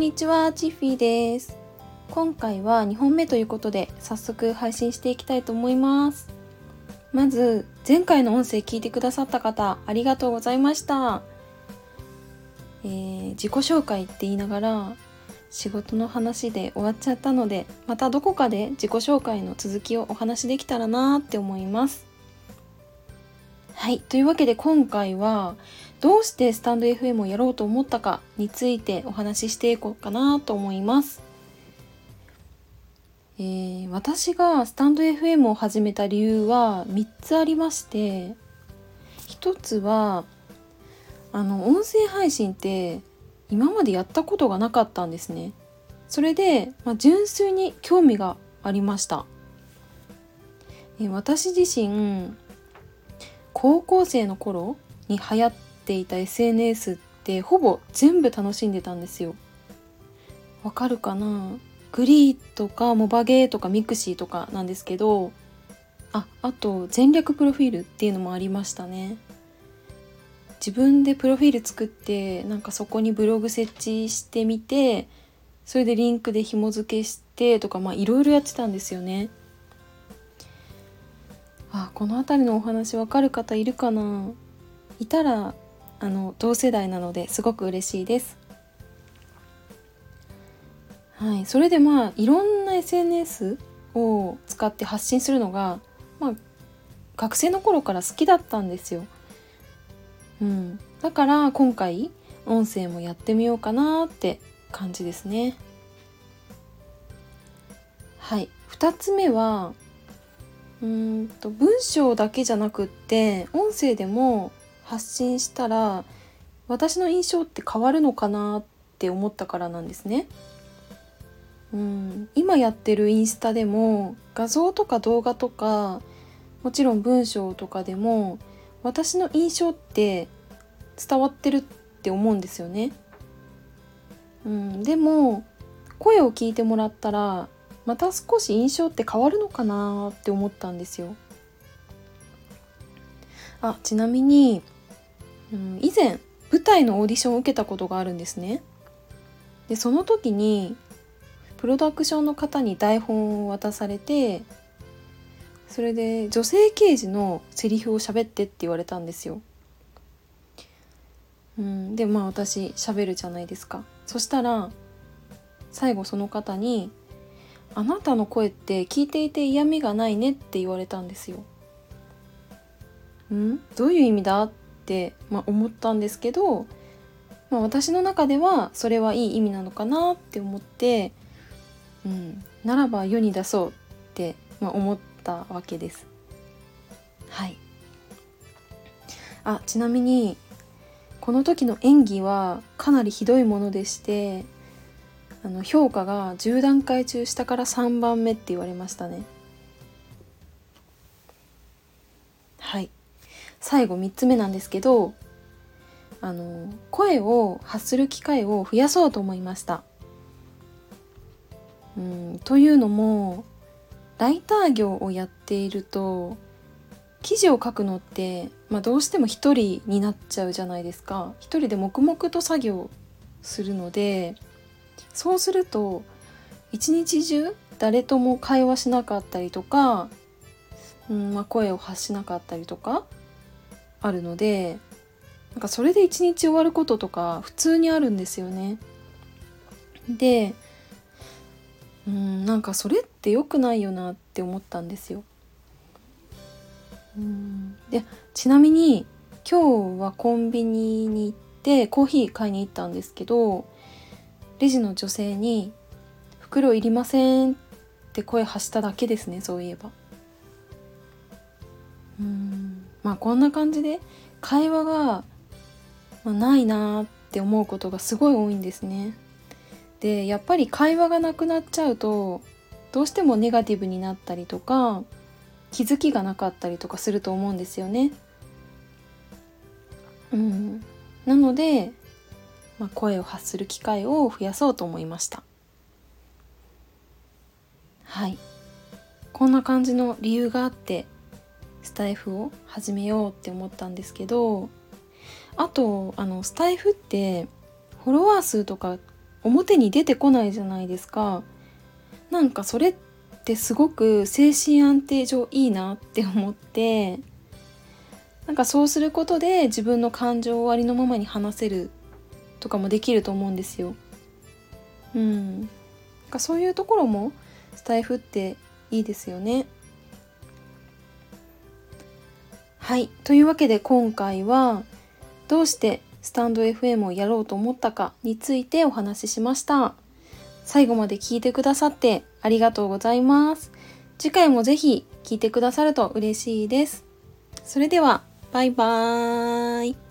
んにちは、チッフィーです。今回は2本目ということで早速配信していきたいと思います。まず、前回の音声聞いてくださった方、ありがとうございました。えー、自己紹介って言いながら仕事の話で終わっちゃったので、またどこかで自己紹介の続きをお話できたらなって思います。はい。というわけで今回はどうしてスタンド FM をやろうと思ったかについてお話ししていこうかなと思います。えー、私がスタンド FM を始めた理由は3つありまして1つはあの音声配信って今までやったことがなかったんですね。それで、まあ、純粋に興味がありました。えー、私自身高校生の頃に流行っていた SNS ってほぼ全部楽しんでたんですよ。わかるかな？グリーとかモバゲーとかミクシーとかなんですけどああと前略プロフィールっていうのもありましたね。自分でプロフィール作ってなんかそこにブログ設置してみてそれでリンクで紐付けしてとかまあいろいろやってたんですよね。あこの辺りのお話わかる方いるかな？いたらあの同世代なのですごく嬉しいです。はい、それでまあいろんな SNS を使って発信するのが、まあ、学生の頃から好きだったんですよ。うん、だから今回音声もやってみようかなって感じですね。はい2つ目はうんと文章だけじゃなくって音声でも発信したら私の印象って変わるのかなって思ったからなんですね。うん今やってるインスタでも画像とか動画とかもちろん文章とかでも私の印象って伝わってるって思うんですよね。うん、でも声を聞いてもらったらまた少し印象って変わるのかなって思ったんですよ。あちなみに、うん、以前舞台のオーディションを受けたことがあるんですね。でその時にプロダクションの方に台本を渡されてそれで女性刑事のセリフを喋ってって言われたんですよ。うん、でまあ私喋るじゃないですか。そしたら最後その方に「あなたの声って聞いていて嫌味がないね」って言われたんですよ。ん？どういう意味だ？っ、まあ、思ったんですけど、まあ、私の中ではそれはいい意味なのかなって思って、うん、ならば世に出そうって、まあ、思ったわけです。はいあちなみにこの時の演技はかなりひどいものでしてあの評価が10段階中下から3番目って言われましたね最後3つ目なんですけどあの声を発する機会を増やそうと思いました。うんというのもライター業をやっていると記事を書くのって、まあ、どうしても一人になっちゃうじゃないですか。一人で黙々と作業するのでそうすると一日中誰とも会話しなかったりとか、うんまあ、声を発しなかったりとかあるのでなんかそれで一日終わることとか普通にあるんですよね。でうんなんかそれって良くないよなって思ったんですよ。うんでちなみに今日はコンビニに行ってコーヒー買いに行ったんですけどレジの女性に「袋いりません」って声発しただけですねそういえば。うんまあこんな感じで会話が、ま、ないなって思うことがすごい多いんですね。でやっぱり会話がなくなっちゃうとどうしてもネガティブになったりとか気づきがなかったりとかすると思うんですよね。うん、なので、まあ、声を発する機会を増やそうと思いました。はいこんな感じの理由があってスタイフを始めようって思ったんですけどあとあのスタイフってフォロワー数とか表に出てこないじゃないですかなんかそれってすごく精神安定上いいなって思ってなんかそうすることで自分の感情をありのままに話せるとかもできると思うんですよ。うん、なんかそういうところもスタイフっていいですよね。はいというわけで今回はどうしてスタンド FM をやろうと思ったかについてお話ししました。最後まで聞いてくださってありがとうございます。次回もぜひ聞いてくださると嬉しいです。それでは、バイバーイ。